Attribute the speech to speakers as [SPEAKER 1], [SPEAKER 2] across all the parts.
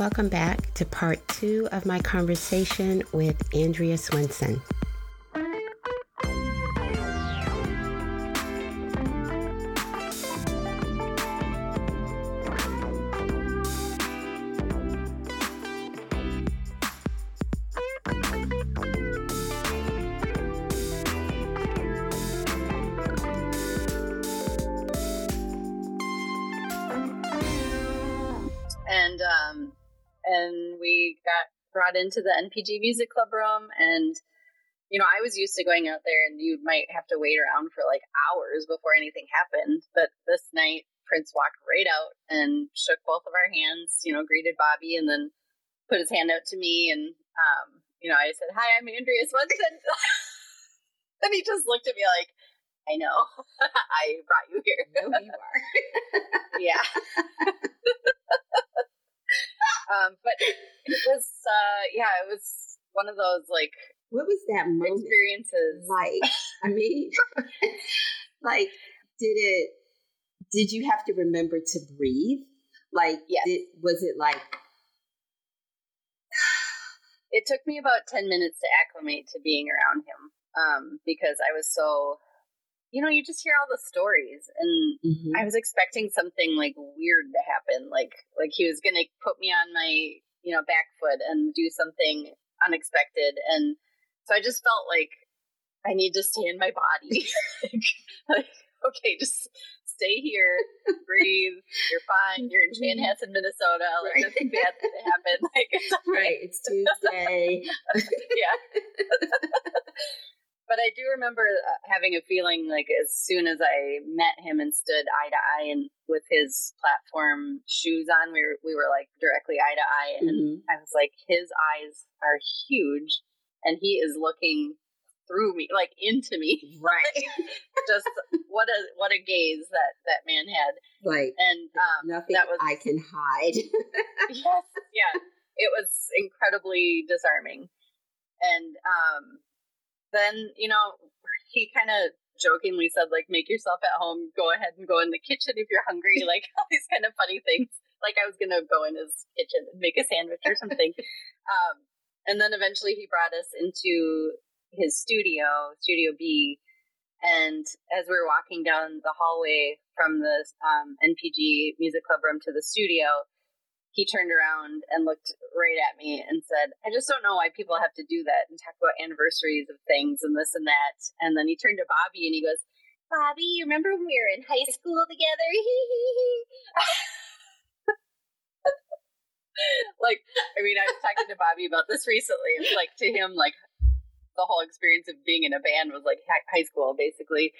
[SPEAKER 1] welcome back to part two of my conversation with Andrea
[SPEAKER 2] Swensson. Into the NPG Music Club room and you know, I was used to going out there and you might have to wait around for like hours before anything happened. But this night, Prince walked right out and shook both of our hands, you know, greeted Bobby and then put his hand out to me. And, um, you know, I said, Hi, I'm Andrea Swensson. and then he just looked at me like, I know. I brought you here.
[SPEAKER 1] I know you are.
[SPEAKER 2] yeah. Um, but it was, uh, yeah, it was one of those like.
[SPEAKER 1] What was that moment
[SPEAKER 2] experiences
[SPEAKER 1] like? I mean, like, did it? Did you have to remember to breathe? Like,
[SPEAKER 2] yes.
[SPEAKER 1] Did, was it like?
[SPEAKER 2] It took me about ten minutes to acclimate to being around him, um, because I was so you know, you just hear all the stories, and mm-hmm. I was expecting something like weird to happen, like like he was gonna put me on my you know back foot and do something unexpected, and so I just felt like I need to stay in my body. like, like, okay, just stay here, breathe. You're fine. You're in mm-hmm. Chanhassen, Minnesota. Like right. nothing bad to happen. Like
[SPEAKER 1] it's okay. right. It's Tuesday.
[SPEAKER 2] yeah. But I do remember uh, having a feeling like as soon as I met him and stood eye to eye and with his platform shoes on, we were, we were like directly eye to eye. And mm-hmm. I was like, his eyes are huge and he is looking through me, like into me.
[SPEAKER 1] Right.
[SPEAKER 2] Just what a, what a gaze that, that man had.
[SPEAKER 1] Right.
[SPEAKER 2] And, um,
[SPEAKER 1] nothing that was, I can hide.
[SPEAKER 2] yes. Yeah. It was incredibly disarming. And, um, then, you know, he kind of jokingly said, like, make yourself at home, go ahead and go in the kitchen if you're hungry, like all these kind of funny things. Like I was going to go in his kitchen and make a sandwich or something. um, and then eventually he brought us into his studio, Studio B. And as we were walking down the hallway from the um, NPG Music Club room to the studio, he turned around and looked right at me and said, I just don't know why people have to do that and talk about anniversaries of things and this and that. And then he turned to Bobby and he goes, Bobby, you remember when we were in high school together? like, I mean, I was talking to Bobby about this recently. It's like to him, like the whole experience of being in a band was like high school, basically.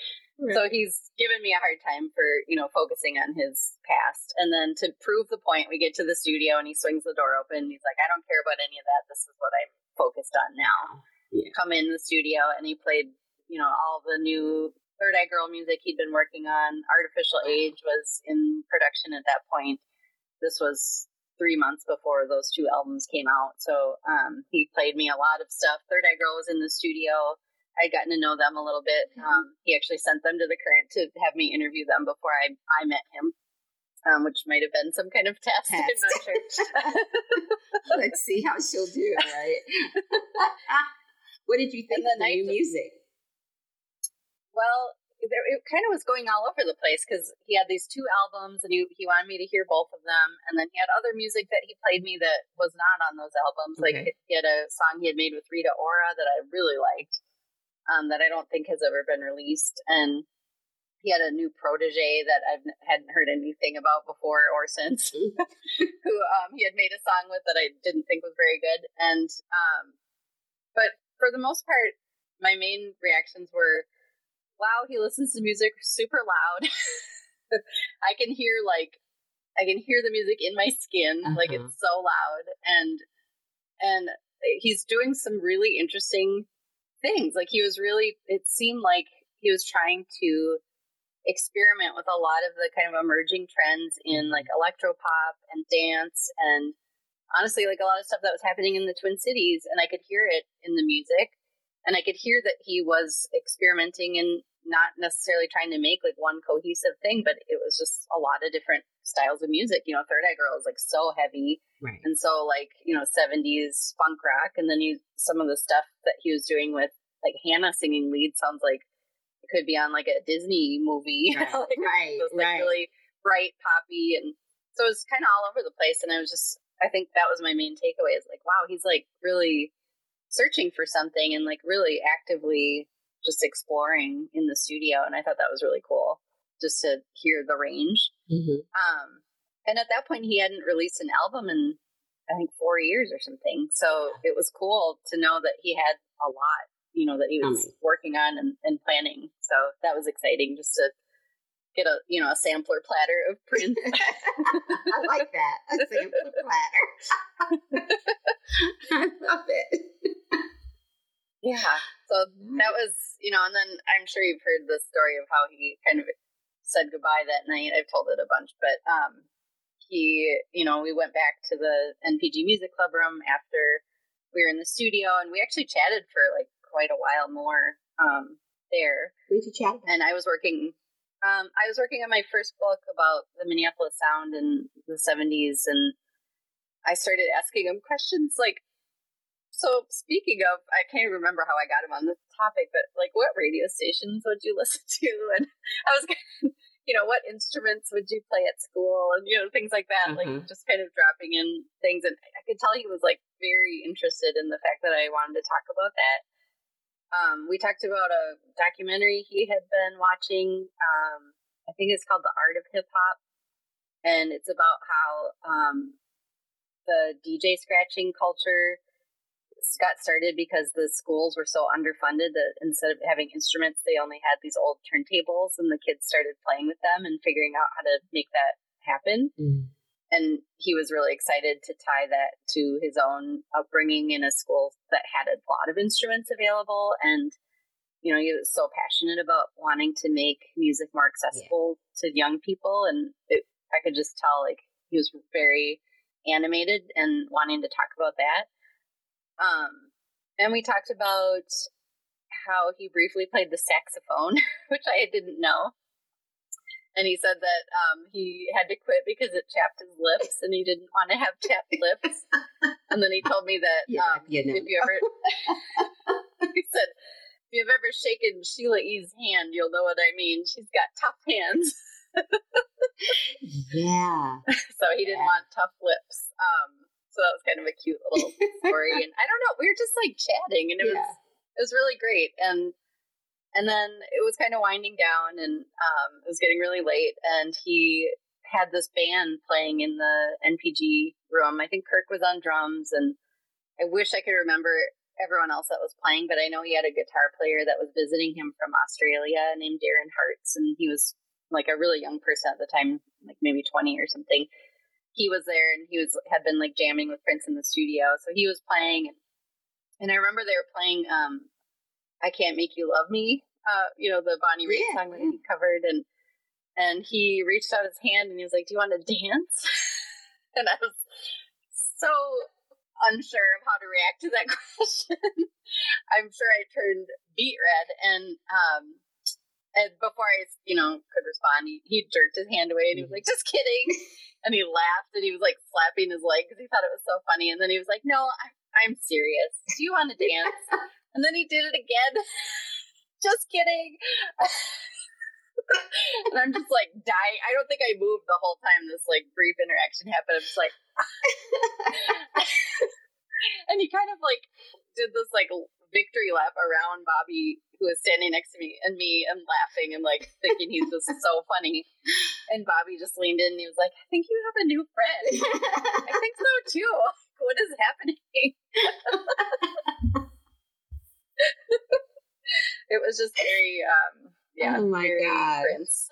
[SPEAKER 2] Right. So he's given me a hard time for, you know, focusing on his past. And then to prove the point, we get to the studio and he swings the door open. he's like, I don't care about any of that. This is what I'm focused on now. Yeah. Come in the studio and he played, you know, all the new Third Eye Girl music he'd been working on. Art Official Age was in production at that point. This was three months before those two albums came out. So um, he played me a lot of stuff. Third Eye Girl was in the studio. I'd gotten to know them a little bit. Mm-hmm. Um, he actually sent them to the current to have me interview them before I, I met him, um, which might have been some kind of test. test. I'm not sure.
[SPEAKER 1] Let's see how she'll do, right? what did you think of the new music?
[SPEAKER 2] Well, it kind of was going all over the place because he had these two albums and he, he wanted me to hear both of them. And then he had other music that he played me that was not on those albums. Okay. Like he had a song he had made with Rita Ora that I really liked um, that I don't think has ever been released. And he had a new protege that I hadn't heard anything about before or since, who um, he had made a song with that I didn't think was very good. And, um, but for the most part, my main reactions were, wow, he listens to music super loud. I can hear like, I can hear the music in my skin, uh-huh. like it's so loud. And, and he's doing some really interesting things. Like he was really, it seemed like he was trying to experiment with a lot of the kind of emerging trends in mm-hmm. like electro pop and dance and honestly like a lot of stuff that was happening in the Twin Cities and I could hear it in the music and I could hear that he was experimenting and not necessarily trying to make like one cohesive thing, but it was just a lot of different styles of music. You know, Third Eye Girl is like so heavy,
[SPEAKER 1] right.
[SPEAKER 2] and so like you know seventies funk rock, and then you some of the stuff that he was doing with like Hannah singing lead sounds like it could be on like a Disney movie,
[SPEAKER 1] Right,
[SPEAKER 2] like,
[SPEAKER 1] right,
[SPEAKER 2] those, like
[SPEAKER 1] right.
[SPEAKER 2] really bright poppy, and so it was kind of all over the place. And I was just, I think that was my main takeaway is like, wow, he's like really searching for something and like really actively just exploring in the studio, and I thought that was really cool just to hear the range.
[SPEAKER 1] Mhm.
[SPEAKER 2] Um, and at that point, he hadn't released an album in I think four years or something. So it was cool to know that he had a lot, you know, that he was working on and, and planning. So that was exciting just to get a you know a sampler platter of Prince.
[SPEAKER 1] I like that. A sample platter. I love it.
[SPEAKER 2] yeah. So that was you know, and then I'm sure you've heard the story of how he kind of said goodbye that night. I've told it a bunch, but um, he, you know, we went back to the NPG Music Club room after we were in the studio, and we actually chatted for like quite a while more um, there.
[SPEAKER 1] What did you chat?
[SPEAKER 2] And I was working, um, I was working on my first book about the Minneapolis sound in the '70s, and I started asking him questions like. So speaking of, I can't remember how I got him on this topic, but like, what radio stations would you listen to? And I was, you know, what instruments would you play at school, and you know, things like that. Like,
[SPEAKER 1] Mhm.
[SPEAKER 2] just kind of dropping in things, and I could tell he was like very interested in the fact that I wanted to talk about that. Um, we talked about a documentary he had been watching. Um, I think it's called The Art of Hip Hop, and it's about how um, the DJ scratching culture got started because the schools were so underfunded that instead of having instruments, they only had these old turntables, and the kids started playing with them and figuring out how to make that happen.
[SPEAKER 1] Mm.
[SPEAKER 2] And he was really excited to tie that to his own upbringing in a school that had a lot of instruments available. And, you know, he was so passionate about wanting to make music more accessible to young people. And it, I could just tell, like, he was very animated and wanting to talk about that. Um, and we talked about how he briefly played the saxophone, which I didn't know. And he said that um, he had to quit because it chapped his lips, and he didn't want to have chapped lips. And then he told me that
[SPEAKER 1] Yeah,
[SPEAKER 2] um, if you ever, he said, if you've ever shaken Sheila E.'s hand, you'll know what I mean. She's got tough hands,
[SPEAKER 1] Yeah.
[SPEAKER 2] so he didn't
[SPEAKER 1] Yeah.
[SPEAKER 2] want tough lips. Um, so that was kind of a cute little story. And I don't know, we were just like chatting, and it was it was really great. And and then it was kind of winding down and um, it was getting really late and he had this band playing in the npg room. I think kirk was on drums and i wish i could remember everyone else that was playing but i know he had a guitar player that was visiting him from australia named darren hartz and he was like a really young person at the time like maybe 20 or something he was there and he was had been like jamming with prince in the studio so he was playing and I remember they were playing um I Can't Make You Love Me, uh, you know, the Bonnie Raitt
[SPEAKER 1] Yeah,
[SPEAKER 2] song that
[SPEAKER 1] yeah.
[SPEAKER 2] he covered and and he reached out his hand and he was like, Do you want to dance? and I was so unsure of how to react to that question. I'm sure I turned beet red and um and before I, you know, could respond, he, he jerked his hand away and he was mm-hmm. like, "Just kidding," and he laughed and he was like slapping his leg because he thought it was so funny. And then he was like, "No, I, I'm serious. Do you want to dance?" and then he did it again. just kidding. and I'm just like dying. I don't think I moved the whole time this like brief interaction happened. I'm just like, and he kind of like did this like victory lap around Bobby, who was standing next to me and me, and laughing and like thinking he's just so funny. And Bobby just leaned in and he was like, "I think you have a new friend." I think so too. What is happening? it was just very, um, yeah,
[SPEAKER 1] Oh my.
[SPEAKER 2] Prince.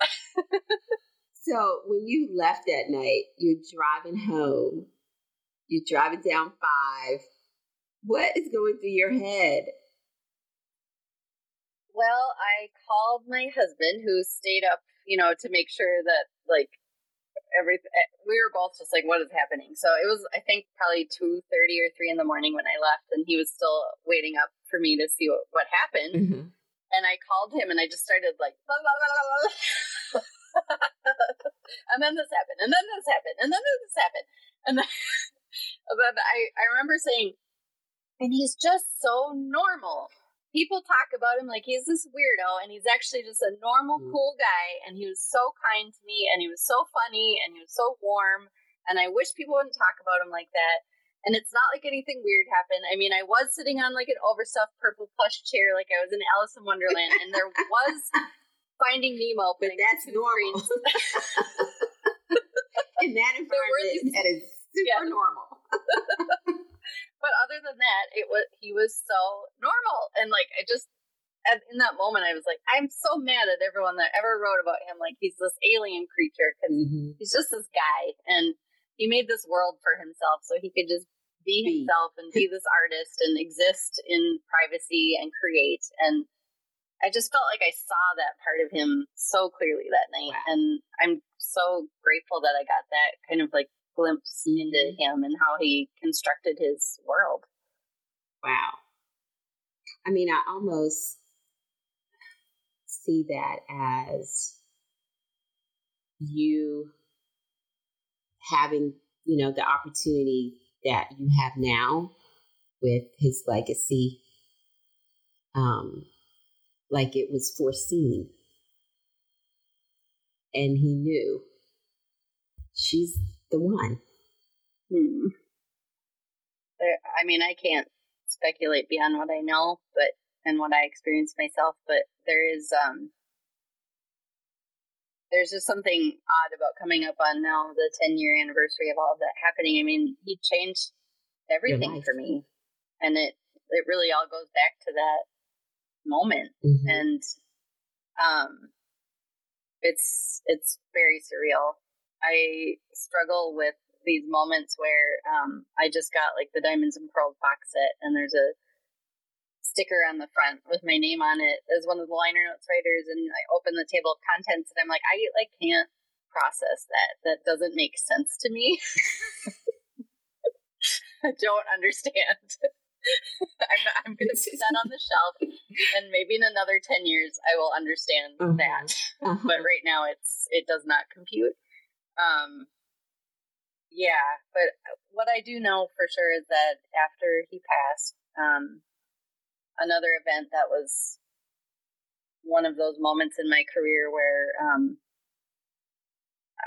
[SPEAKER 1] So when you left that night, you're driving home. You're driving down five. What is going through your head?
[SPEAKER 2] Well, I called my husband, who stayed up, you know, to make sure that like everything. We were both just like, "What is happening?" So it was, I think, probably two thirty or three in the morning when I left, and he was still waiting up for me to see what, what happened.
[SPEAKER 1] Mm-hmm.
[SPEAKER 2] and I called him and I just started like, blah, blah, blah, and then this happened, and then this happened, and then this happened, and then, then I I remember saying, and he's just so normal. People talk about him like he's this weirdo, and he's actually just a normal, mm. cool guy. And he was so kind to me, and he was so funny, and he was so warm. And I wish people wouldn't talk about him like that. And it's not like anything weird happened. I mean, I was sitting on like an overstuffed purple plush chair, like I was in Alice in Wonderland, and there was Finding Nemo,
[SPEAKER 1] but that's normal. in that environment, that is super yeah. normal.
[SPEAKER 2] but other than that, it was he was so normal, and like I just in that moment, I was like, I'm so mad at everyone that ever wrote about him. Like he's this alien creature because mm-hmm. he's just this guy, and he made this world for himself so he could just be, himself and be this artist and exist in privacy and create and I just felt like I saw that part of him so clearly that night wow. and I'm so grateful that I got that kind of like glimpse mm-hmm. into him and how he constructed his world.
[SPEAKER 1] Wow. I mean, I almost see that as you having, you know, the opportunity that you have now with his legacy, um, like it was foreseen. And he knew she's the one.
[SPEAKER 2] Hmm. I mean, I can't speculate beyond what I know, but and what I experienced myself, but there is um there's just something odd about coming up on now the 10 year anniversary of all of that happening. I mean, he changed everything for me, and it it really all goes back to that moment, mm-hmm. and um, it's it's very surreal. I struggle with these moments where um, I just got like the Diamonds and Pearls box set, and there's a sticker on the front with my name on it as one of the liner notes writers and I open the table of contents and I'm like, I like can't process that. That doesn't make sense to me. I don't understand. I'm, I'm going to put that on the shelf, and maybe in another ten years I will understand uh-huh. that. Uh-huh. but right now, it's it does not compute. Um, yeah, but what I do know for sure is that after he passed, um, another event that was one of those moments in my career where um,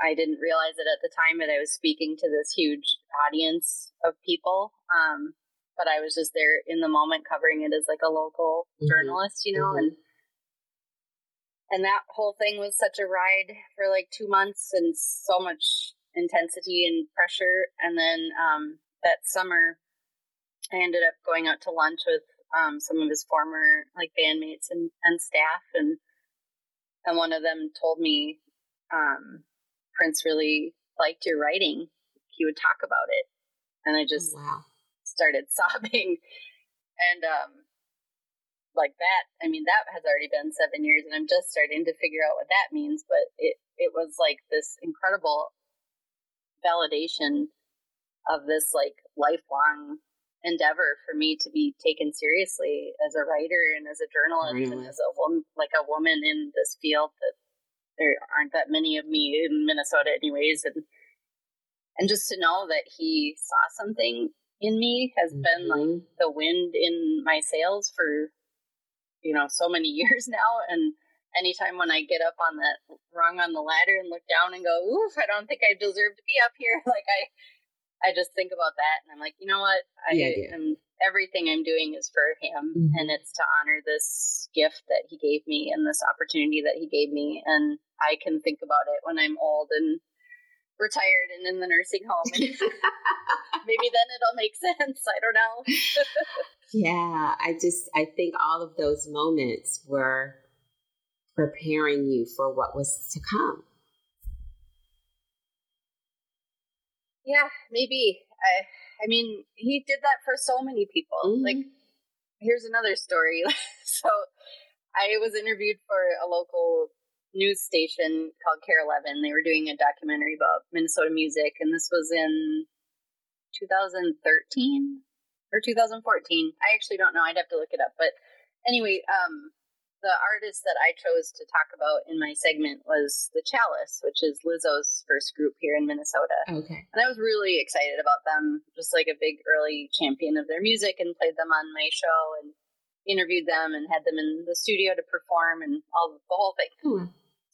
[SPEAKER 2] I didn't realize it at the time that I was speaking to this huge audience of people. Um, but I was just there in the moment covering it as like a local mm-hmm. journalist, you know, mm-hmm. and and that whole thing was such a ride for like two months and so much intensity and pressure. And then um, that summer, I ended up going out to lunch with um, some of his former like bandmates and, and staff and and one of them told me um, Prince really liked your writing. He would talk about it, and I just oh, wow. started sobbing. And um, like that, I mean, that has already been seven years, and I'm just starting to figure out what that means. But it it was like this incredible validation of this like lifelong endeavor for me to be taken seriously as a writer and as a journalist really? and as a woman, like a woman in this field that there aren't that many of me in Minnesota anyways. And, and just to know that he saw something in me has mm-hmm. been like mm-hmm. the wind in my sails for, you know, so many years now. And anytime when I get up on that rung on the ladder and look down and go, oof, I don't think I deserve to be up here. Like I, I just think about that and I'm like, you know what? I yeah, am everything I'm doing is for him mm-hmm. and it's to honor this gift that he gave me and this opportunity that he gave me and I can think about it when I'm old and retired and in the nursing home and maybe then it'll make sense. I don't know.
[SPEAKER 1] Yeah, I just I think all of those moments were preparing you for what was to come.
[SPEAKER 2] Yeah, maybe. I I mean, he did that for so many people. Mm-hmm. Like here's another story. so I was interviewed for a local news station called KARE 11. They were doing a documentary about Minnesota music and this was in 2013 or 2014. I actually don't know. I'd have to look it up. But anyway, um the artist that I chose to talk about in my segment was the Chalice, which is Lizzo's first group here in Minnesota.
[SPEAKER 1] Okay.
[SPEAKER 2] And I was really excited about them, just like a big early champion of their music, and played them on my show and interviewed them and had them in the studio to perform and all the whole thing.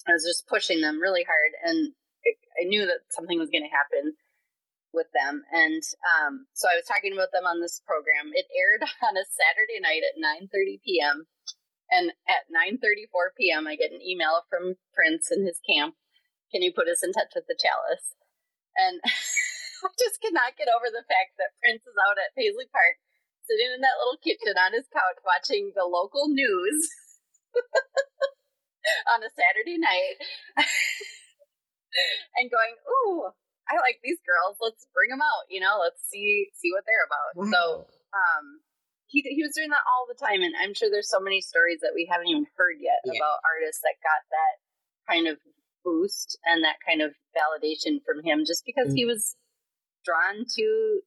[SPEAKER 2] I was just pushing them really hard, and I knew that something was going to happen with them. And um, so I was talking about them on this program. It aired on a Saturday night at 9:30 p.m. And at 9:34 p.m., I get an email from Prince and his camp. Can you put us in touch with the Chalice? And I just cannot get over the fact that Prince is out at Paisley Park, sitting in that little kitchen on his couch, watching the local news on a Saturday night, and going, "Ooh, I like these girls. Let's bring them out. You know, let's see see what they're about."
[SPEAKER 1] Wow.
[SPEAKER 2] So, um, he he was doing that all the time, and I'm sure there's so many stories that we haven't even heard yet
[SPEAKER 1] Yeah.
[SPEAKER 2] about artists that got that kind of boost and that kind of validation from him, just because he was drawn to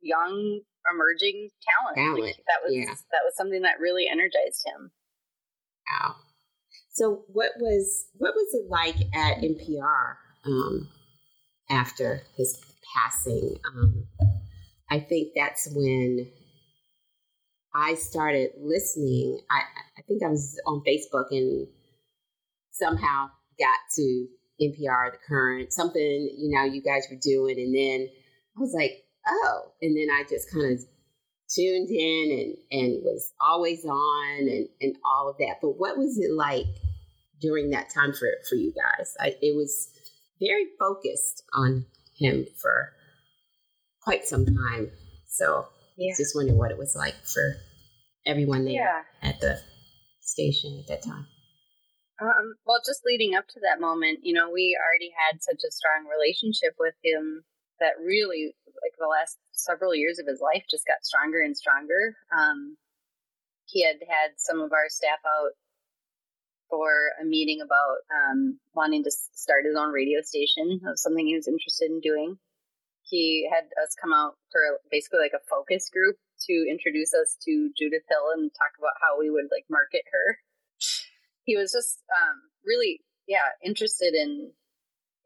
[SPEAKER 2] young emerging talent.
[SPEAKER 1] Talent,
[SPEAKER 2] Like, that was
[SPEAKER 1] yeah.
[SPEAKER 2] that was something that really energized him.
[SPEAKER 1] Wow. So what was what was it like at NPR um, after his passing? Um, I think that's when I started listening. I, I think I was on Facebook and somehow got to NPR, the current, something, you know, you guys were doing. And then I was like, oh. And then I just kind of tuned in and, and was always on and, and all of that. But what was it like during that time for, for you guys? I, it was very focused on him for quite some time. So
[SPEAKER 2] Yeah.
[SPEAKER 1] just wondering what it was like for everyone there
[SPEAKER 2] Yeah.
[SPEAKER 1] at the station at that time.
[SPEAKER 2] Um, well, just leading up to that moment, you know, we already had such a strong relationship with him that really, like the last several years of his life, just got stronger and stronger. Um, he had had some of our staff out for a meeting about um, wanting to start his own radio station of something he was interested in doing. He had us come out for basically like a focus group to introduce us to Judith Hill and talk about how we would like market her he was just um, really yeah interested in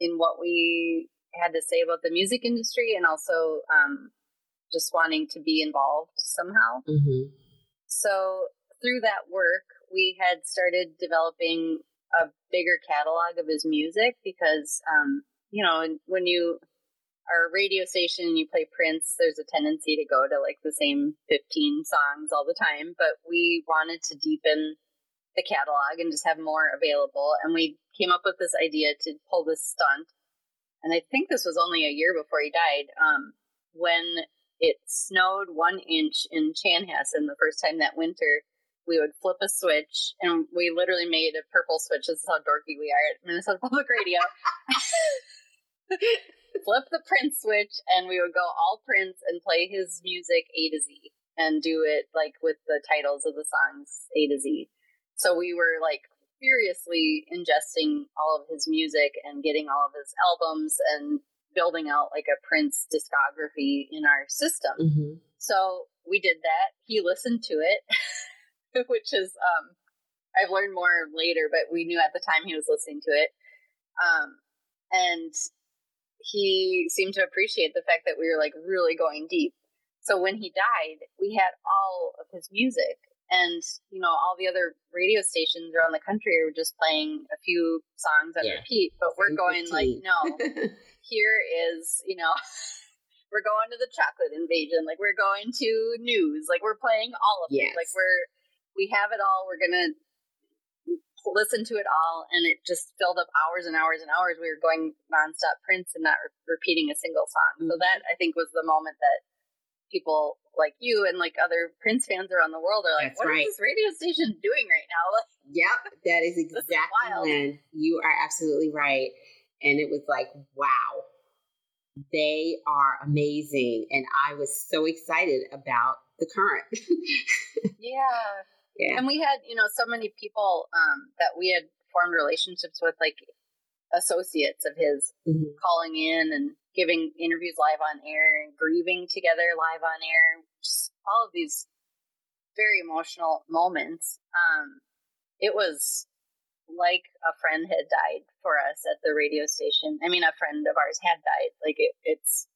[SPEAKER 2] in what we had to say about the music industry and also um, just wanting to be involved somehow
[SPEAKER 1] Mm-hmm.
[SPEAKER 2] so through that work we had started developing a bigger catalog of his music because um, you know when you are a radio station and you play prince there's a tendency to go to like the same 15 songs all the time but we wanted to deepen the catalog and just have more available. And we came up with this idea to pull this stunt. And I think this was only a year before he died. Um, when it snowed one inch in Chanhassen the first time that winter, we would flip a switch and we literally made a purple switch. This is how dorky we are at Minnesota Public Radio. flip the Prince switch and we would go all Prince and play his music A to Z and do it like with the titles of the songs A to Z. So we were like furiously ingesting all of his music and getting all of his albums and building out like a Prince discography in our system.
[SPEAKER 1] Mm-hmm.
[SPEAKER 2] So we did that. He listened to it, which is um I've learned more later, but we knew at the time he was listening to it. Um and he seemed to appreciate the fact that we were like really going deep. So when he died, we had all of his music and you know all the other radio stations around the country were just playing a few songs on
[SPEAKER 1] Yeah.
[SPEAKER 2] repeat but we're going like no here is you know we're going to the chocolate invasion like we're going to news like we're playing all of
[SPEAKER 1] Yes.
[SPEAKER 2] it like we're we have it all we're gonna listen to it all and it just filled up hours and hours and hours we were going nonstop prince and not re- repeating a single song so
[SPEAKER 1] Mhm.
[SPEAKER 2] that i think was the moment that people like you and like other prince fans around the world are like
[SPEAKER 1] That's
[SPEAKER 2] "What is
[SPEAKER 1] right.
[SPEAKER 2] this radio station doing right now like,
[SPEAKER 1] Yep, that is
[SPEAKER 2] is
[SPEAKER 1] exactly when you are absolutely right. And it was like, wow, they are amazing. And I was so excited about the current.
[SPEAKER 2] yeah
[SPEAKER 1] yeah.
[SPEAKER 2] and we had you know so many people um that we had formed relationships with like associates of his
[SPEAKER 1] Mhm.
[SPEAKER 2] calling in and giving interviews live on air and grieving together live on air just all of these very emotional moments um it was like a friend had died for us at the radio station. I mean, a friend of ours had died. Like it, it's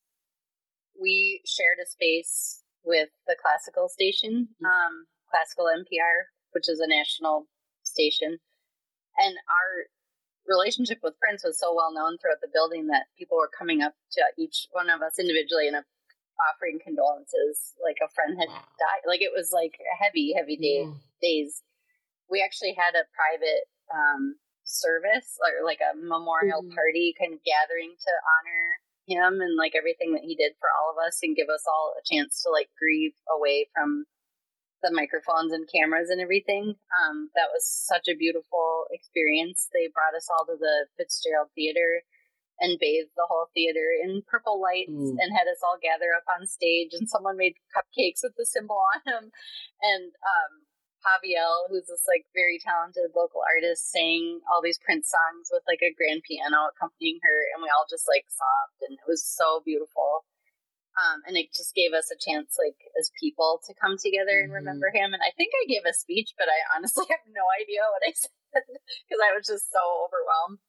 [SPEAKER 2] we shared a space with the classical station, mm-hmm. um, classical MPR, which is a national station, and our relationship with Prince was so well known throughout the building that people were coming up to each one of us individually and offering condolences. Like a friend had wow. died. Like it was like a heavy, heavy day yeah. days. We actually had a private um, service or like a memorial mm-hmm. party kind of gathering to honor him and like everything that he did for all of us and give us all a chance to like grieve away from the microphones and cameras and everything. Um, that was such a beautiful experience. They brought us all to the Fitzgerald Theater and bathed the whole theater in purple lights mm. and had us all gather up on stage. And someone made cupcakes with the symbol on them. And um, Javiel, who's this like very talented local artist, sang all these Prince songs with like a grand piano accompanying her, and we all just like sobbed, and it was so beautiful. Um, and it just gave us a chance, like as people, to come together and mm-hmm. remember him. And I think I gave a speech, but I honestly have no idea what I said because I was just so overwhelmed.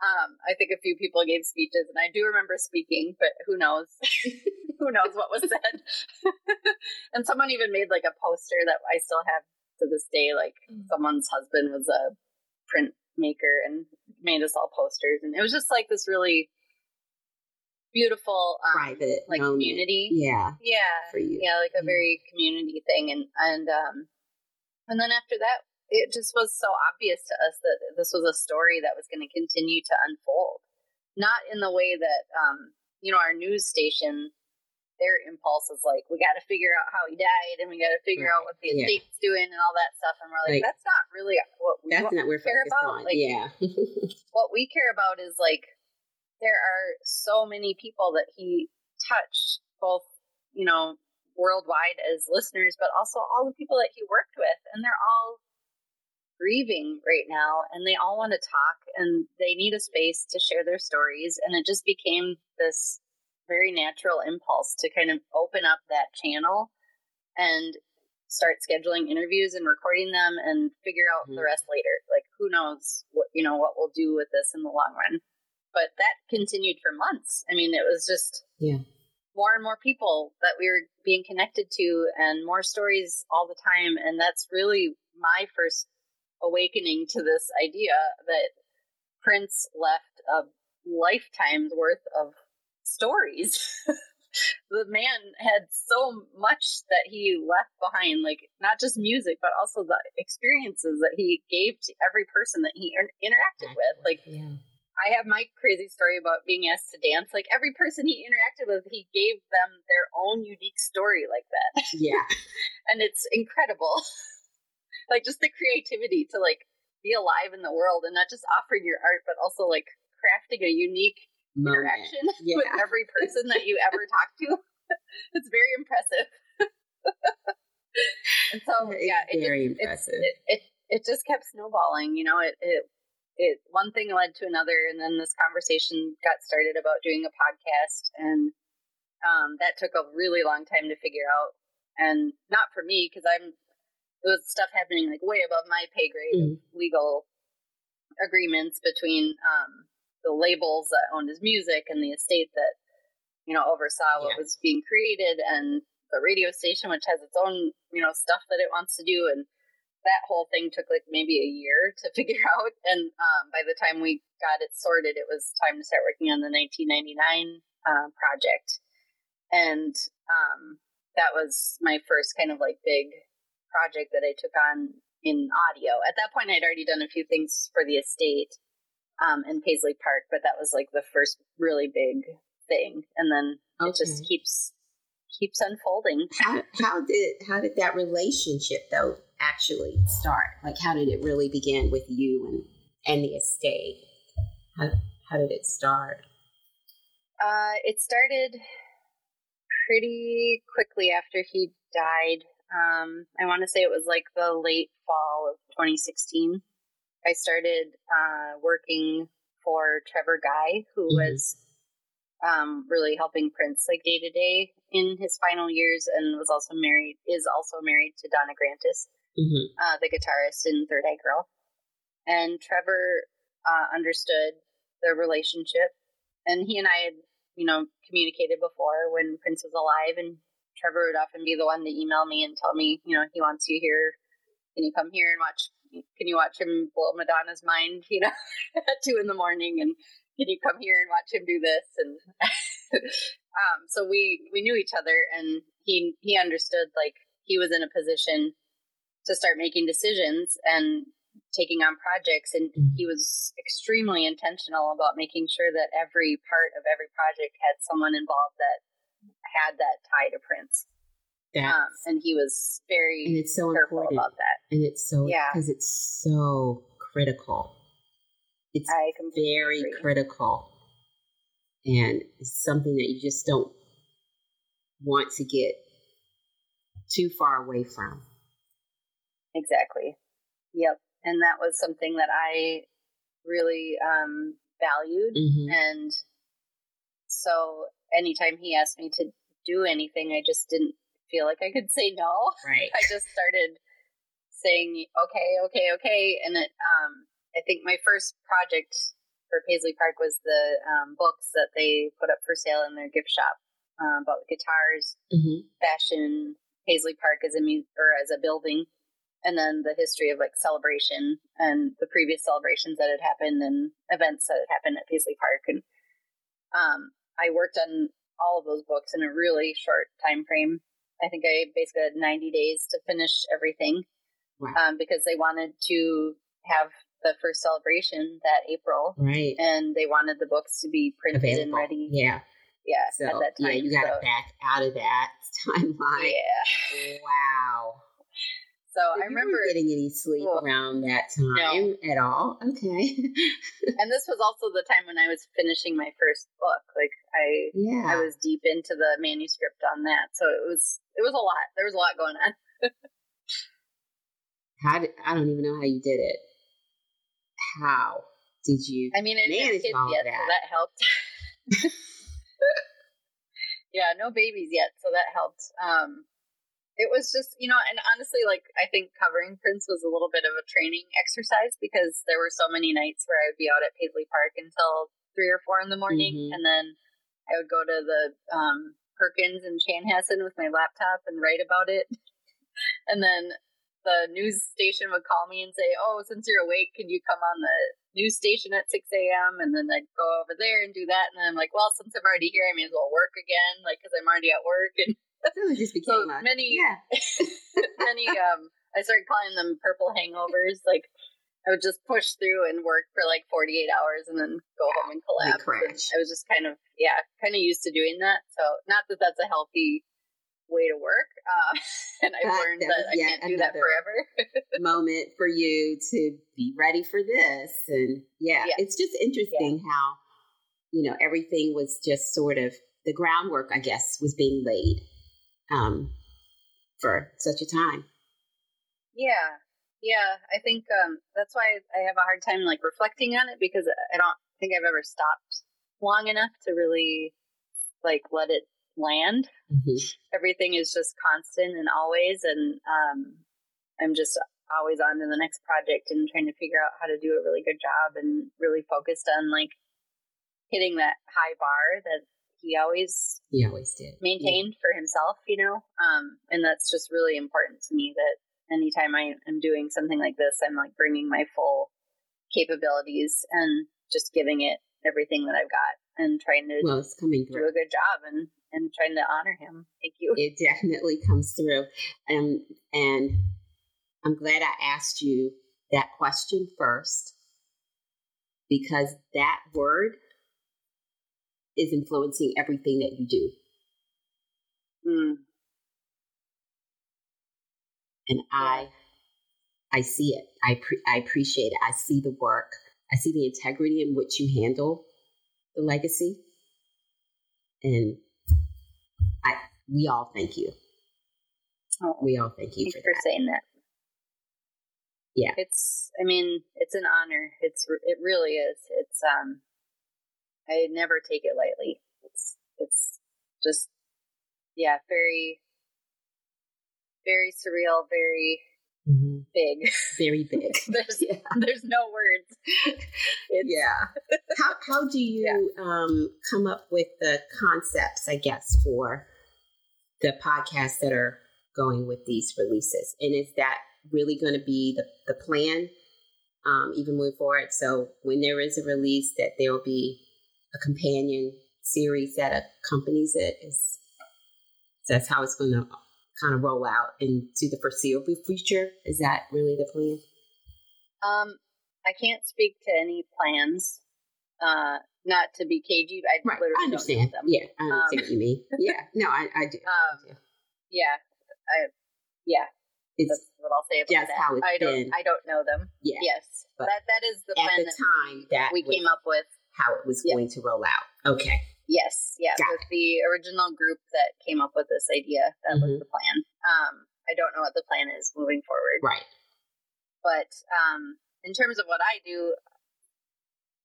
[SPEAKER 2] Um, I think a few people gave speeches, and I do remember speaking, but who knows? who knows what was said? and someone even made like a poster that I still have to this day. Like mm. someone's husband was a print maker and made us all posters, and it was just like this really beautiful um,
[SPEAKER 1] private
[SPEAKER 2] like moment. community.
[SPEAKER 1] Yeah,
[SPEAKER 2] yeah,
[SPEAKER 1] for you.
[SPEAKER 2] Yeah, like a yeah. very community thing, and and um, and then after that, it just was so obvious to us that this was a story that was going to continue to unfold. Not in the way that, um, you know, our news station, their impulse is like, we got to figure out how he died and we got to figure right. out what the yeah. estate's doing and all that stuff. And we're like, like that's not really what we,
[SPEAKER 1] that's
[SPEAKER 2] what
[SPEAKER 1] not
[SPEAKER 2] we
[SPEAKER 1] care
[SPEAKER 2] about.
[SPEAKER 1] On.
[SPEAKER 2] Like,
[SPEAKER 1] yeah.
[SPEAKER 2] what we care about is like, there are so many people that he touched, both, you know, worldwide as listeners, but also all the people that he worked with. And they're all grieving right now and they all want to talk and they need a space to share their stories. And it just became this very natural impulse to kind of open up that channel and start scheduling interviews and recording them and figure out mm-hmm. the rest later. Like who knows what you know what we'll do with this in the long run. But that continued for months. I mean, it was just
[SPEAKER 1] yeah.
[SPEAKER 2] more and more people that we were being connected to and more stories all the time and that's really my first awakening to this idea that Prince left a lifetime's worth of stories. the man had so much that he left behind, like not just music, but also the experiences that he gave to every person that he interacted with. Like,
[SPEAKER 1] yeah.
[SPEAKER 2] I have my crazy story about being asked to dance. Like every person he interacted with, he gave them their own unique story like that.
[SPEAKER 1] Yeah.
[SPEAKER 2] and it's incredible like just the creativity to like be alive in the world and not just offering your art, but also like crafting a unique Moment. interaction yeah. with every person that you ever talk to. it's very impressive. and so, it's yeah,
[SPEAKER 1] it very just, impressive.
[SPEAKER 2] It, it, it just kept snowballing. You know, it, it it one thing led to another, and then this conversation got started about doing a podcast, and um, that took a really long time to figure out. And not for me because I'm it was stuff happening like way above my pay grade mm. legal agreements between um, the labels that owned his music and the estate that you know oversaw what yeah. was being created and the radio station which has its own you know stuff that it wants to do and that whole thing took like maybe a year to figure out and um, by the time we got it sorted it was time to start working on the 1999 uh, project and um, that was my first kind of like big project that I took on in audio. At that point, I'd already done a few things for the estate um, in Paisley Park, but that was like the first really big thing, and then okay. it just keeps keeps unfolding.
[SPEAKER 1] How, how did how did that relationship though actually start? Like, how did it really begin with you and and the estate? How how did it start?
[SPEAKER 2] Uh, it started pretty quickly after he died. Um, I want to say it was like the late fall of 2016. I started uh, working for Trevor Guy, who mm-hmm. was um, really helping Prince like day to day in his final years, and was also married is also married to Donna Grantis.
[SPEAKER 1] Mm-hmm.
[SPEAKER 2] uh, the guitarist in Third Eye Girl, and Trevor uh, understood the relationship, and he and I had you know communicated before when Prince was alive, and Trevor would often be the one to email me and tell me you know he wants you here, can you come here and watch? Can you watch him blow Madonna's mind? You know, at two in the morning, and can you come here and watch him do this? And um, so we we knew each other, and he he understood like he was in a position to start making decisions and taking on projects and
[SPEAKER 1] Mhm.
[SPEAKER 2] he was extremely intentional about making sure that every part of every project had someone involved that had that tie to prince um, and he was very and
[SPEAKER 1] it's so important.
[SPEAKER 2] about that
[SPEAKER 1] And it's so,
[SPEAKER 2] Yeah.
[SPEAKER 1] because it's so critical. It's very
[SPEAKER 2] agree.
[SPEAKER 1] critical. And it's something that you just don't want to get too far away from.
[SPEAKER 2] Exactly yep and that was something that i really um, valued
[SPEAKER 1] Mm-hmm.
[SPEAKER 2] and so anytime he asked me to do anything i just didn't feel like i could say no
[SPEAKER 1] Right.
[SPEAKER 2] I just started saying okay, okay, okay, and it. Um, I think my first project for Paisley Park was the um, books that they put up for sale in their gift shop um, about guitars,
[SPEAKER 1] Mm-hmm.
[SPEAKER 2] fashion, Paisley Park as a mu- or as a building, and then the history of like celebration and the previous celebrations that had happened and events that had happened at Paisley Park, and um, I worked on all of those books in a really short time frame. I think I basically had 90 days to finish everything
[SPEAKER 1] Wow.
[SPEAKER 2] um, because they wanted to have the first celebration that April,
[SPEAKER 1] Right.
[SPEAKER 2] and they wanted the books to be printed and ready.
[SPEAKER 1] Yeah.
[SPEAKER 2] Yeah,
[SPEAKER 1] So,
[SPEAKER 2] at that time.
[SPEAKER 1] yeah, you got to
[SPEAKER 2] so,
[SPEAKER 1] back out of that timeline.
[SPEAKER 2] Yeah.
[SPEAKER 1] Wow.
[SPEAKER 2] So
[SPEAKER 1] So
[SPEAKER 2] I remember,
[SPEAKER 1] getting any sleep around that time at all. Okay.
[SPEAKER 2] and this was also the time when I was finishing my first book. Like I,
[SPEAKER 1] yeah.
[SPEAKER 2] I was deep into the manuscript on that, so it was it was a lot. There was a lot going on.
[SPEAKER 1] how did, I don't even know how you did it. How did you?
[SPEAKER 2] I mean, I
[SPEAKER 1] Managed
[SPEAKER 2] kids
[SPEAKER 1] all
[SPEAKER 2] yet,
[SPEAKER 1] that.
[SPEAKER 2] so that helped. yeah, no babies yet, so that helped. Um, it was just, you know, and honestly, like I think covering Prince was a little bit of a training exercise because there were so many nights where I would be out at Paisley Park until three or four in the morning,
[SPEAKER 1] Mhm.
[SPEAKER 2] and then I would go to the um, Perkins and Chanhassen with my laptop and write about it, and then the news station would call me and say, "Oh, since you're awake, can you come on the news station at 6 a.m. and then I'd go over there and do that. And then I'm like, well, since I'm already here, I may as well work again, like because I'm already at work. And
[SPEAKER 1] So it just became a
[SPEAKER 2] many,
[SPEAKER 1] yeah.
[SPEAKER 2] many. Um, I started calling them purple hangovers. Like I would just push through and work for like 48 hours and then go home and collapse. And. I was just kind of yeah, kind of used to doing that. So not that that's a healthy way to work. Uh, and I've
[SPEAKER 1] But
[SPEAKER 2] learned
[SPEAKER 1] that
[SPEAKER 2] that, I can't do that forever.
[SPEAKER 1] moment for you to be ready for this and yeah,
[SPEAKER 2] Yeah.
[SPEAKER 1] it's just interesting how you know everything was just sort of the groundwork i guess was being laid um for such a time
[SPEAKER 2] Yeah, yeah. I think um, that's why I have a hard time like reflecting on it because I don't think I've ever stopped long enough to really like let it land.
[SPEAKER 1] Mhm.
[SPEAKER 2] Everything is just constant and always, and um, I'm just always on to the next project and trying to figure out how to do a really good job and really focused on like hitting that high bar that he always
[SPEAKER 1] he always did
[SPEAKER 2] maintained for himself, you know. Um, and that's just really important to me that anytime I am doing something like this, I'm like bringing my full capabilities and just giving it everything that I've got and trying to
[SPEAKER 1] well it's coming
[SPEAKER 2] do a good job and and trying to honor him. Thank you.
[SPEAKER 1] it definitely comes through um, and i'm glad i asked you that question first because that word is influencing everything that you do
[SPEAKER 2] Mm,
[SPEAKER 1] and I I see it. I pre- I appreciate it. I see the work. I see the integrity in which you handle the legacy, and I we all thank you.
[SPEAKER 2] oh,
[SPEAKER 1] We all thank you for
[SPEAKER 2] for saying that.
[SPEAKER 1] Yeah.
[SPEAKER 2] It's I mean, it's an honor. It's it really is. It's um I never take it lightly. It's it's just yeah, very very surreal, very mm-hmm. big,
[SPEAKER 1] very big.
[SPEAKER 2] there's yeah. there's no words.
[SPEAKER 1] It's, yeah. how how do you yeah. um, come up with the concepts? I guess for the podcasts that are going with these releases, and is that really going to be the the plan? Um, even moving forward. So when there is a release, that there will be a companion series that accompanies it. Is that's how it's going to kind of roll out into the foreseeable future? Is that really the plan?
[SPEAKER 2] Um, I can't speak to any plans. Uh, not to be cagey, I
[SPEAKER 1] right. I understand. Them yeah, I understand um, what you mean. Yeah, no, I, I do.
[SPEAKER 2] Um, yeah, I, yeah. It's, That's what I'll say about that. How it's I don't, been. I don't know them. Yeah. Yes, but that that is the plan
[SPEAKER 1] at the time that
[SPEAKER 2] we came up with.
[SPEAKER 1] How it was going to roll out. Okay.
[SPEAKER 2] Yes, yeah, Got with it. the original group that came up with this idea. That mm-hmm. was the plan. Um, I don't know what the plan is moving forward.
[SPEAKER 1] Right.
[SPEAKER 2] But um, in terms of what I do,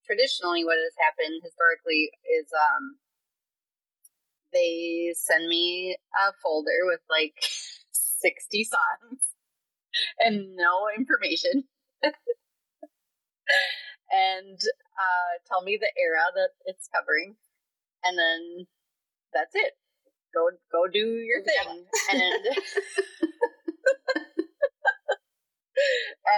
[SPEAKER 2] traditionally, what has happened historically is um, they send me a folder with like 60 songs and no information. and uh, tell me the era that it's covering and then that's it. Go go do your thing, and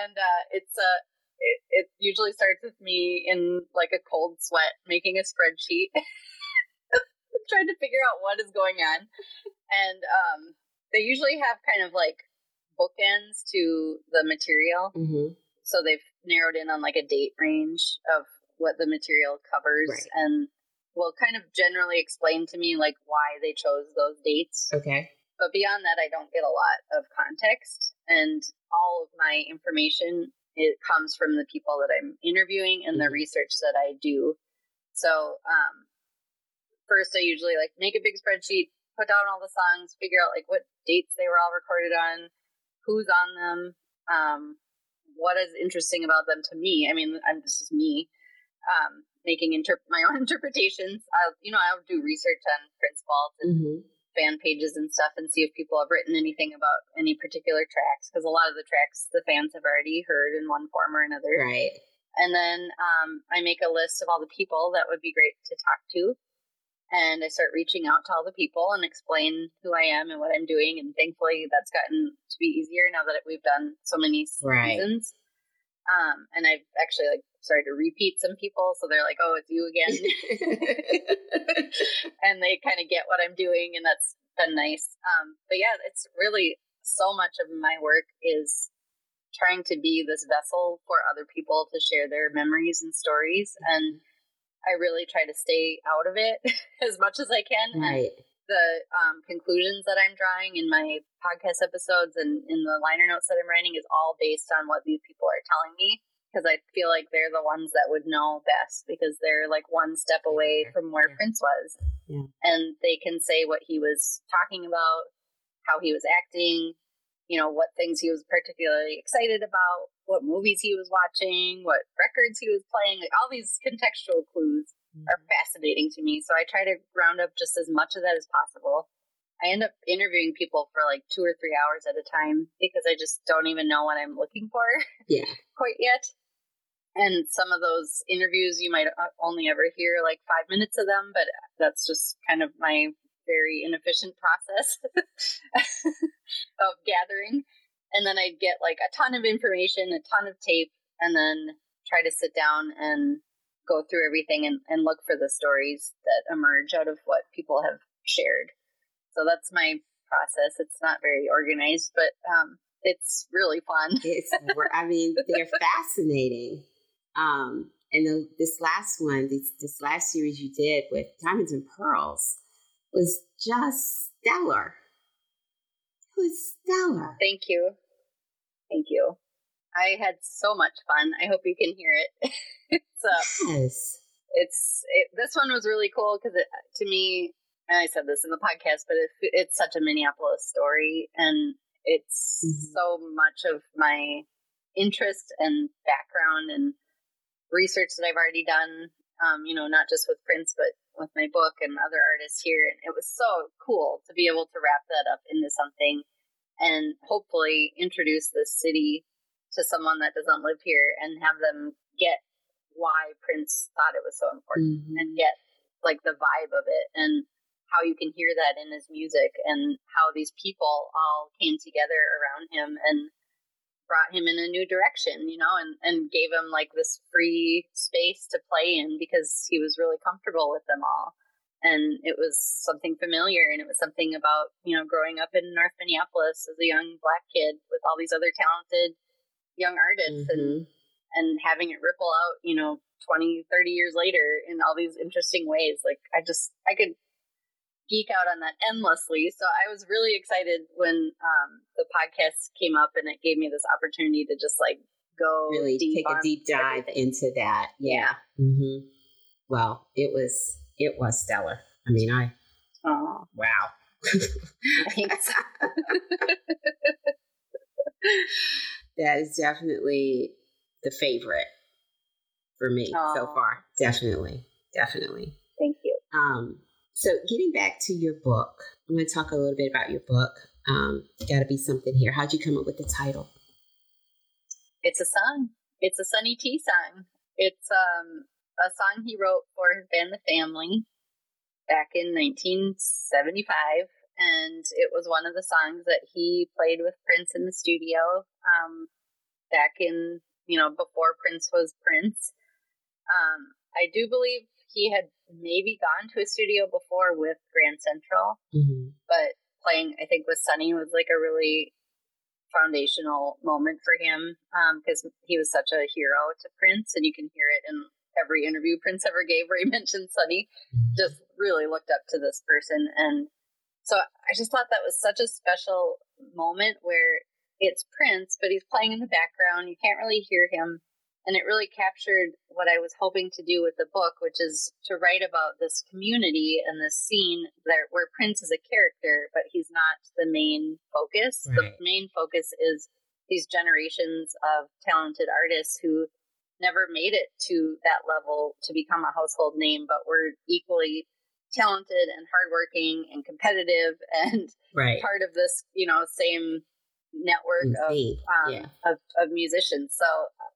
[SPEAKER 2] and uh, it's a. Uh, it, it usually starts with me in like a cold sweat making a spreadsheet trying to figure out what is going on and um, they usually have kind of like bookends to the material mm-hmm. so they've narrowed in on like a date range of what the material covers right. and will kind of generally explain to me like why they chose those dates.
[SPEAKER 1] Okay.
[SPEAKER 2] But beyond that, I don't get a lot of context, and all of my information it comes from the people that I'm interviewing and mm-hmm. the research that I do. So, um, first, I usually like make a big spreadsheet, put down all the songs, figure out like what dates they were all recorded on, who's on them, um, what is interesting about them to me. I mean, I'm this is me. Um, making inter- my own interpretations. I'll, you know, I'll do research on Prince and mm-hmm. fan pages and stuff and see if people have written anything about any particular tracks because a lot of the tracks the fans have already heard in one form or another.
[SPEAKER 1] Right.
[SPEAKER 2] And then um, I make a list of all the people that would be great to talk to. And I start reaching out to all the people and explain who I am and what I'm doing. And thankfully, that's gotten to be easier now that we've done so many seasons. Right. Um, and I've actually like started to repeat some people, so they're like, "Oh, it's you again," and they kind of get what I'm doing, and that's been nice. Um, but yeah, it's really so much of my work is trying to be this vessel for other people to share their memories and stories, and I really try to stay out of it as much as I can.
[SPEAKER 1] Right.
[SPEAKER 2] And the um, conclusions that I'm drawing in my podcast episodes and in the liner notes that I'm writing is all based on what these people are telling me because I feel like they're the ones that would know best because they're like one step away from where yeah. Prince was.
[SPEAKER 1] Yeah.
[SPEAKER 2] And they can say what he was talking about, how he was acting, you know, what things he was particularly excited about, what movies he was watching, what records he was playing, like all these contextual clues mm-hmm. are fascinating to me. So I try to round up just as much of that as possible. I end up interviewing people for like two or three hours at a time because I just don't even know what I'm looking for.
[SPEAKER 1] Yeah.
[SPEAKER 2] quite yet. And some of those interviews, you might only ever hear like five minutes of them, but that's just kind of my very inefficient process of gathering. And then I'd get like a ton of information, a ton of tape, and then try to sit down and go through everything and, and look for the stories that emerge out of what people have shared. So that's my process. It's not very organized, but um, it's really fun.
[SPEAKER 1] it's, I mean, they're fascinating. Um, and the, this last one, this, this last series you did with Diamonds and Pearls was just stellar. It was stellar.
[SPEAKER 2] Thank you. Thank you. I had so much fun. I hope you can hear it. it's uh, yes. It's it, this one was really cool because to me, and I said this in the podcast, but it, it's such a Minneapolis story, and it's mm-hmm. so much of my interest and background and research that I've already done. Um, you know, not just with Prince, but with my book and other artists here. And it was so cool to be able to wrap that up into something and hopefully introduce this city to someone that doesn't live here and have them get why Prince thought it was so important mm-hmm. and get like the vibe of it and how you can hear that in his music and how these people all came together around him and brought him in a new direction, you know, and, and gave him like this free space to play in because he was really comfortable with them all. And it was something familiar and it was something about, you know, growing up in North Minneapolis as a young black kid with all these other talented young artists mm-hmm. and and having it ripple out, you know, 20, 30 years later in all these interesting ways. Like I just I could geek out on that endlessly. So I was really excited when um, the podcast came up and it gave me this opportunity to just like go
[SPEAKER 1] really take a deep dive everything. into that. Yeah. Mm-hmm. Well, it was it was stellar. I mean, I oh wow. Thanks. that is definitely the favorite for me oh. so far. Definitely, definitely.
[SPEAKER 2] Thank you.
[SPEAKER 1] Um, so, getting back to your book, I'm going to talk a little bit about your book. Um, Got to be something here. How'd you come up with the title?
[SPEAKER 2] It's a song. It's a Sonny T song. It's um, a song he wrote for his band The Family back in 1975, and it was one of the songs that he played with Prince in the studio um, back in you know before Prince was Prince. Um, I do believe he had maybe gone to a studio before with Grand Central, mm-hmm. but playing, I think, with Sonny was like a really foundational moment for him because um, he was such a hero to Prince, and you can hear it in every interview Prince ever gave where he mentioned Sonny. Mm-hmm. Just really looked up to this person, and so I just thought that was such a special moment where it's Prince, but he's playing in the background. You can't really hear him and it really captured what I was hoping to do with the book, which is to write about this community and this scene there where Prince is a character, but he's not the main focus. Right. The main focus is these generations of talented artists who never made it to that level to become a household name, but were equally talented and hardworking and competitive and right. part of this, you know, same network of, um, yeah. of, of musicians. So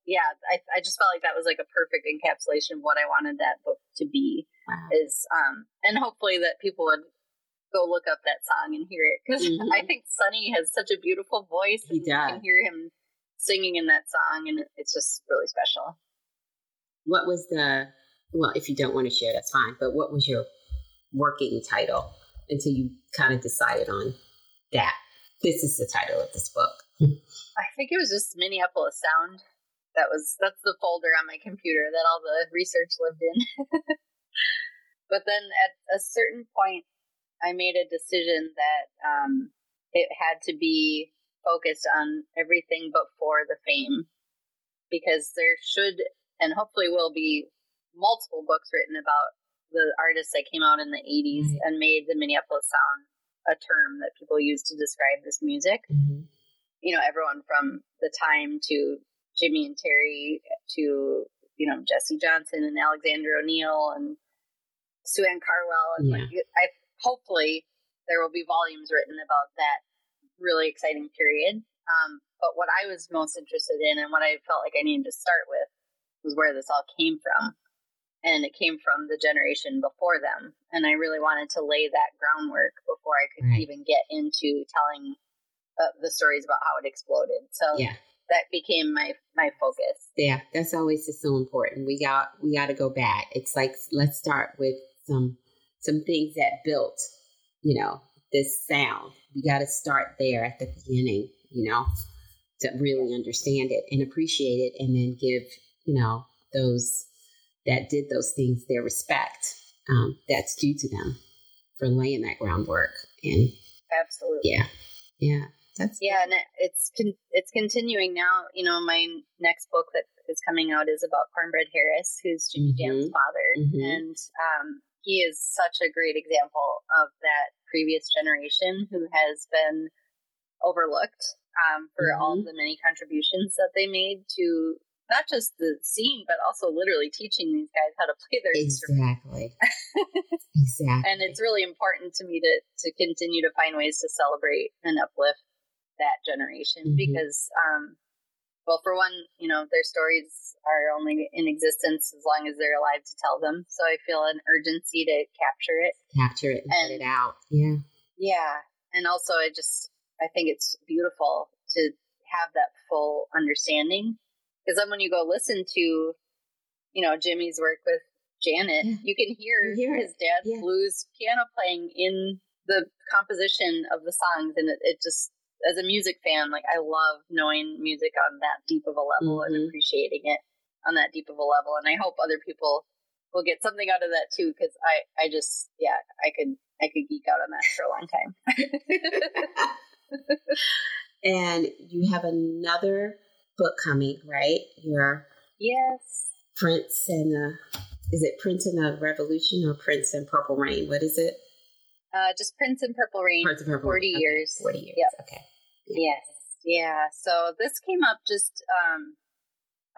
[SPEAKER 2] yeah, I, I just felt like that was like a perfect encapsulation of what I wanted that book to be. Wow. Is um and hopefully that people would go look up that song and hear it because mm-hmm. I think Sonny has such a beautiful voice.
[SPEAKER 1] He does. You
[SPEAKER 2] can hear him singing in that song, and it's just really special.
[SPEAKER 1] What was the well? If you don't want to share, that's fine. But what was your working title until you kind of decided on that? This is the title of this book.
[SPEAKER 2] I think it was just Minneapolis Sound that was that's the folder on my computer that all the research lived in. but then at a certain point, I made a decision that um, it had to be focused on everything but for the fame, because there should and hopefully will be multiple books written about the artists that came out in the 80s mm-hmm. and made the Minneapolis sound a term that people use to describe this music. Mm-hmm. You know, everyone from the time to Jimmy and Terry to you know Jesse Johnson and Alexander O'Neal and Sue Ann Carwell and yeah. like I hopefully there will be volumes written about that really exciting period. Um, but what I was most interested in and what I felt like I needed to start with was where this all came from. And it came from the generation before them. And I really wanted to lay that groundwork before I could right. even get into telling uh, the stories about how it exploded. So
[SPEAKER 1] yeah
[SPEAKER 2] that became my my focus.
[SPEAKER 1] Yeah, that's always just so important. We got we got to go back. It's like let's start with some some things that built, you know, this sound. We got to start there at the beginning, you know, to really understand it and appreciate it, and then give you know those that did those things their respect um, that's due to them for laying that groundwork. And
[SPEAKER 2] absolutely,
[SPEAKER 1] yeah, yeah.
[SPEAKER 2] That's yeah, and it's con- it's continuing now. You know, my next book that is coming out is about Cornbread Harris, who's Jimmy mm-hmm. Father, mm-hmm. and um, he is such a great example of that previous generation who has been overlooked um, for mm-hmm. all the many contributions that they made to not just the scene, but also literally teaching these guys how to play their
[SPEAKER 1] exactly. exactly.
[SPEAKER 2] And it's really important to me to to continue to find ways to celebrate and uplift that generation
[SPEAKER 1] Mhm.
[SPEAKER 2] because, um, well, for one, you know, their stories are only in existence as long as they're alive to tell them. So I feel an urgency to capture it.
[SPEAKER 1] Capture it and,
[SPEAKER 2] And-
[SPEAKER 1] put it out. Yeah.
[SPEAKER 2] Yeah. And also, I just, I think it's beautiful to have that full understanding. Because then when you go listen to, you know, Jimmy's work with Janet,
[SPEAKER 1] Yeah.
[SPEAKER 2] you can hear,
[SPEAKER 1] You hear it.
[SPEAKER 2] his dad's
[SPEAKER 1] Yeah.
[SPEAKER 2] blues piano playing in the composition of the songs. And it, it just, as a music fan, like I love knowing music on that deep of a level and
[SPEAKER 1] Mhm.
[SPEAKER 2] appreciating it on that deep of a level. And I hope other people will get something out of that too. Cause I, I just, yeah, I could, I could geek out on that for a long time.
[SPEAKER 1] and you have another book coming, right? Your
[SPEAKER 2] yes.
[SPEAKER 1] Prince and the is it Prince and the Revolution or Prince and Purple Rain? What is it?
[SPEAKER 2] Uh, just Prince and Purple Rain.
[SPEAKER 1] Prince and Purple
[SPEAKER 2] 40
[SPEAKER 1] Rain. Okay,
[SPEAKER 2] years.
[SPEAKER 1] Forty years.
[SPEAKER 2] Yep.
[SPEAKER 1] Okay.
[SPEAKER 2] Yes. Yeah. So this came up just um,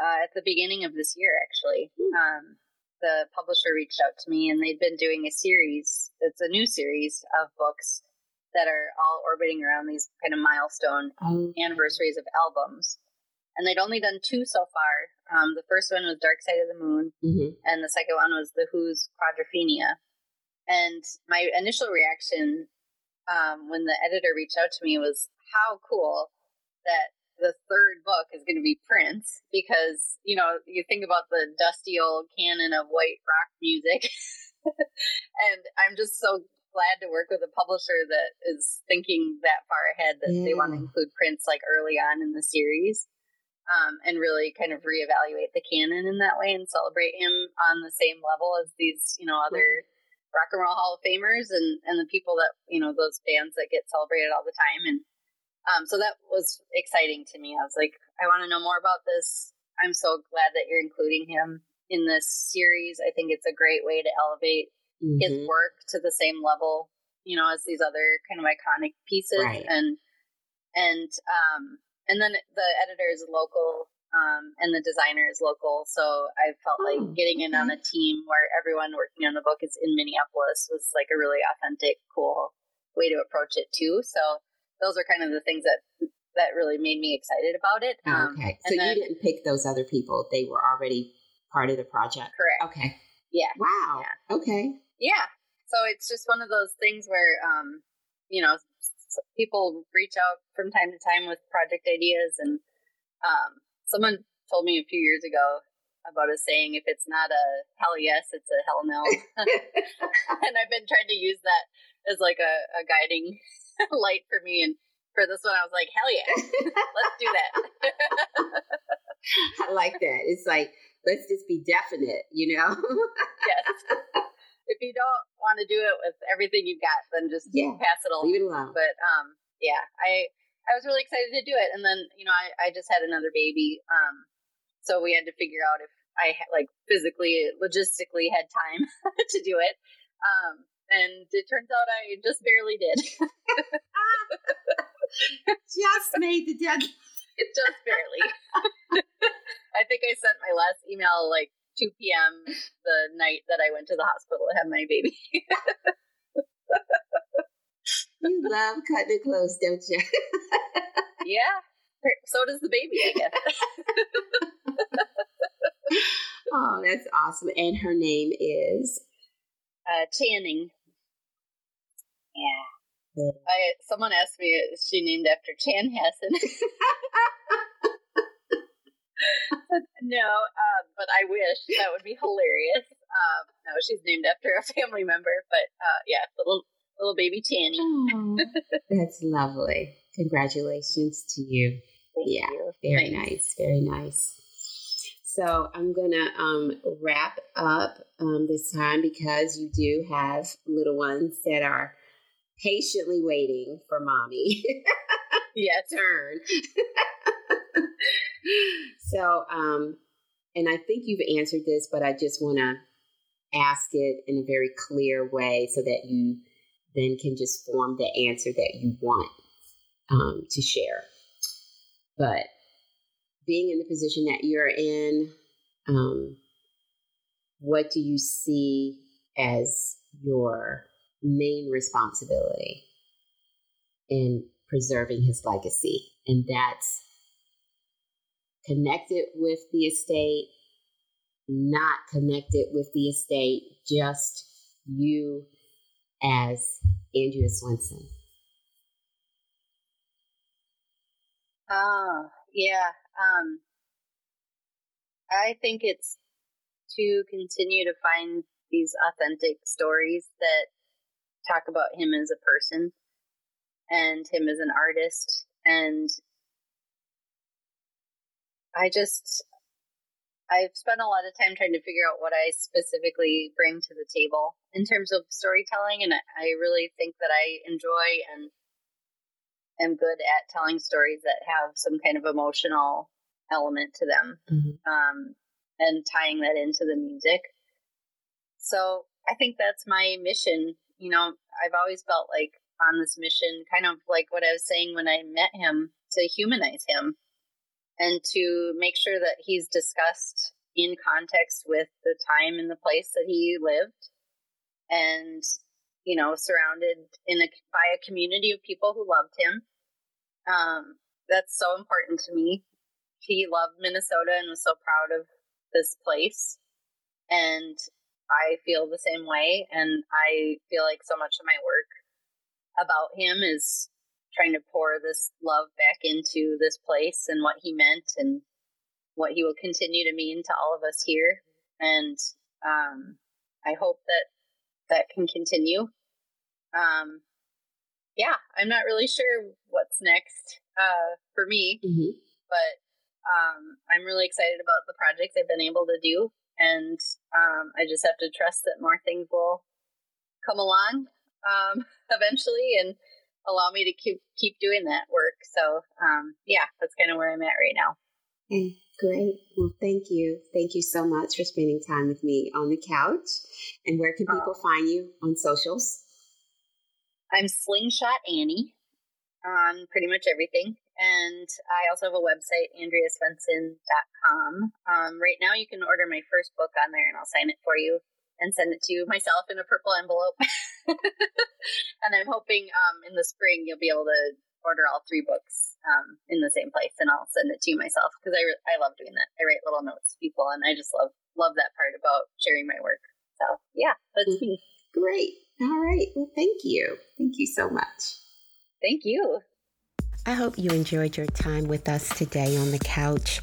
[SPEAKER 2] uh, at the beginning of this year, actually.
[SPEAKER 1] Hmm.
[SPEAKER 2] Um, the publisher reached out to me and they'd been doing a series. It's a new series of books that are all orbiting around these kind of milestone
[SPEAKER 1] Oh,
[SPEAKER 2] anniversaries of albums. And they'd only done two so far. Um, the first one was Dark Side of the Moon,
[SPEAKER 1] mhm.
[SPEAKER 2] and the second one was The Who's Quadrophenia. And my initial reaction um, when the editor reached out to me was how cool that the third book is going to be Prince because you know you think about the dusty old canon of white rock music, and I'm just so glad to work with a publisher that is thinking that far ahead that they want to include Prince like early on in the series. Um, and really kind of reevaluate the canon in that way and celebrate him on the same level as these, you know, other rock and roll Hall of Famers and, and the people that, you know, those bands that get celebrated all the time. And um, so that was exciting to me. I was like, I want to know more about this. I'm so glad that you're including him in this series. I think it's a great way to elevate his
[SPEAKER 1] Mhm.
[SPEAKER 2] work to the same level, you know, as these other kind of iconic pieces.
[SPEAKER 1] Right.
[SPEAKER 2] And and um and then the editor is local, um, and the designer is local. So I felt
[SPEAKER 1] Oh,
[SPEAKER 2] like getting in on a team where everyone working on the book is in Minneapolis was like a really authentic, cool way to approach it too. So those are kind of the things that that really made me excited about it.
[SPEAKER 1] Oh,
[SPEAKER 2] Um,
[SPEAKER 1] okay. So
[SPEAKER 2] then-
[SPEAKER 1] you didn't pick those other people; they were already part of the project.
[SPEAKER 2] correct.
[SPEAKER 1] Okay.
[SPEAKER 2] Yeah.
[SPEAKER 1] Wow. Okay.
[SPEAKER 2] Yeah. So it's just one of those things where, um, you know, people reach out from time to time with project ideas, and um, someone told me a few years ago about a saying: "If it's not a hell yes, it's a hell no." and I've been trying to use that as like a, a guiding light for me. And for this one, I was like, "Hell yeah, let's do that."
[SPEAKER 1] I like that. It's like let's just be definite, you know.
[SPEAKER 2] yes. If you don't want to do it with everything you've got, then just
[SPEAKER 1] Yeah.
[SPEAKER 2] pass it along.
[SPEAKER 1] Leave it alone.
[SPEAKER 2] but um yeah i i was really excited to do it and then you know i, I just had another baby um so we had to figure out if i had, like physically logistically had time to do it um and it turns out i just barely did
[SPEAKER 1] just made the deadline.
[SPEAKER 2] just barely i think i sent my last email like 2 p.m the night that i went to the hospital to have my baby
[SPEAKER 1] You love cutting it close, don't you?
[SPEAKER 2] yeah so does the baby i guess
[SPEAKER 1] oh, that's awesome. And her name is.
[SPEAKER 2] uh channing
[SPEAKER 1] Yeah.
[SPEAKER 2] I someone asked me is she named after Chanhassen. no, um, but I wish that would be hilarious. Um, no, she's named after a family member, but uh, yeah, little little baby Channy.
[SPEAKER 1] Oh, that's lovely. Congratulations to you.
[SPEAKER 2] Thank
[SPEAKER 1] Yeah.
[SPEAKER 2] you.
[SPEAKER 1] Very
[SPEAKER 2] Thanks.
[SPEAKER 1] nice. Very nice. So I'm gonna um, wrap up um, this time because you do have little ones that are patiently waiting for mommy
[SPEAKER 2] yeah,
[SPEAKER 1] turn. So, um, and I think you've answered this, but I just want to ask it in a very clear way so that you then can just form the answer that you want um, to share. But being in the position that you're in, um, what do you see as your main responsibility in preserving his legacy. And that's connected with the estate, not connected with the estate, just you as Andrea Swensson.
[SPEAKER 2] Oh, yeah. Um, I think it's to continue to find these authentic stories that talk about him as a person and him as an artist. And I just, I've spent a lot of time trying to figure out what I specifically bring to the table in terms of storytelling. And I really think that I enjoy and am good at telling stories that have some kind of emotional element to them mm-hmm. um, and tying that into the music. So I think that's my mission. You know, I've always felt like on this mission, kind of like what I was saying when I met him, to humanize him and to make sure that he's discussed in context with the time and the place that he lived and you know surrounded in a by a community of people who loved him um, that's so important to me. He loved Minnesota and was so proud of this place. And I feel the same way. And I feel like so much of my work about him is trying to pour this love back into this place and what he meant and what he will continue to mean to all of us here. And um, I hope that that can continue. Um, yeah, I'm not really sure what's next uh, for me, mm-hmm. but um, I'm really excited about the projects I've been able to do, and um, I just have to trust that more things will come along um, eventually and allow me to keep keep doing that work. So um, yeah, that's kind of where I'm at right now.
[SPEAKER 1] Okay, great. Well, thank you. Thank you so much for spending time with me on the couch. And where can people oh. find you on socials?
[SPEAKER 2] I'm Slingshot Annie on pretty much everything. And I also have a website, andreaswensson.com. Um, right now, you can order my first book on there, and I'll sign it for you and send it to myself in a purple envelope. and I'm hoping um, in the spring you'll be able to order all three books um, in the same place, and I'll send it to you myself because I, re- I love doing that. I write little notes to people, and I just love love that part about sharing my work. So yeah, that's mm-hmm. me.
[SPEAKER 1] Great. All right. Well, thank you. Thank you so much.
[SPEAKER 2] Thank you.
[SPEAKER 1] I hope you enjoyed your time with us today on the couch.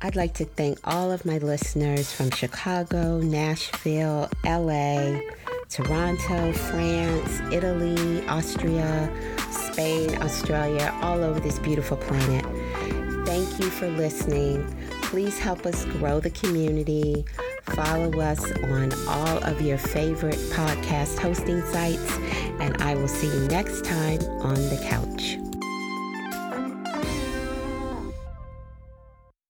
[SPEAKER 1] I'd like to thank all of my listeners from Chicago, Nashville, LA, Toronto, France, Italy, Austria, Spain, Australia, all over this beautiful planet. Thank you for listening. Please help us grow the community Follow us on all of your favorite podcast hosting sites, and I will see you next time on the couch.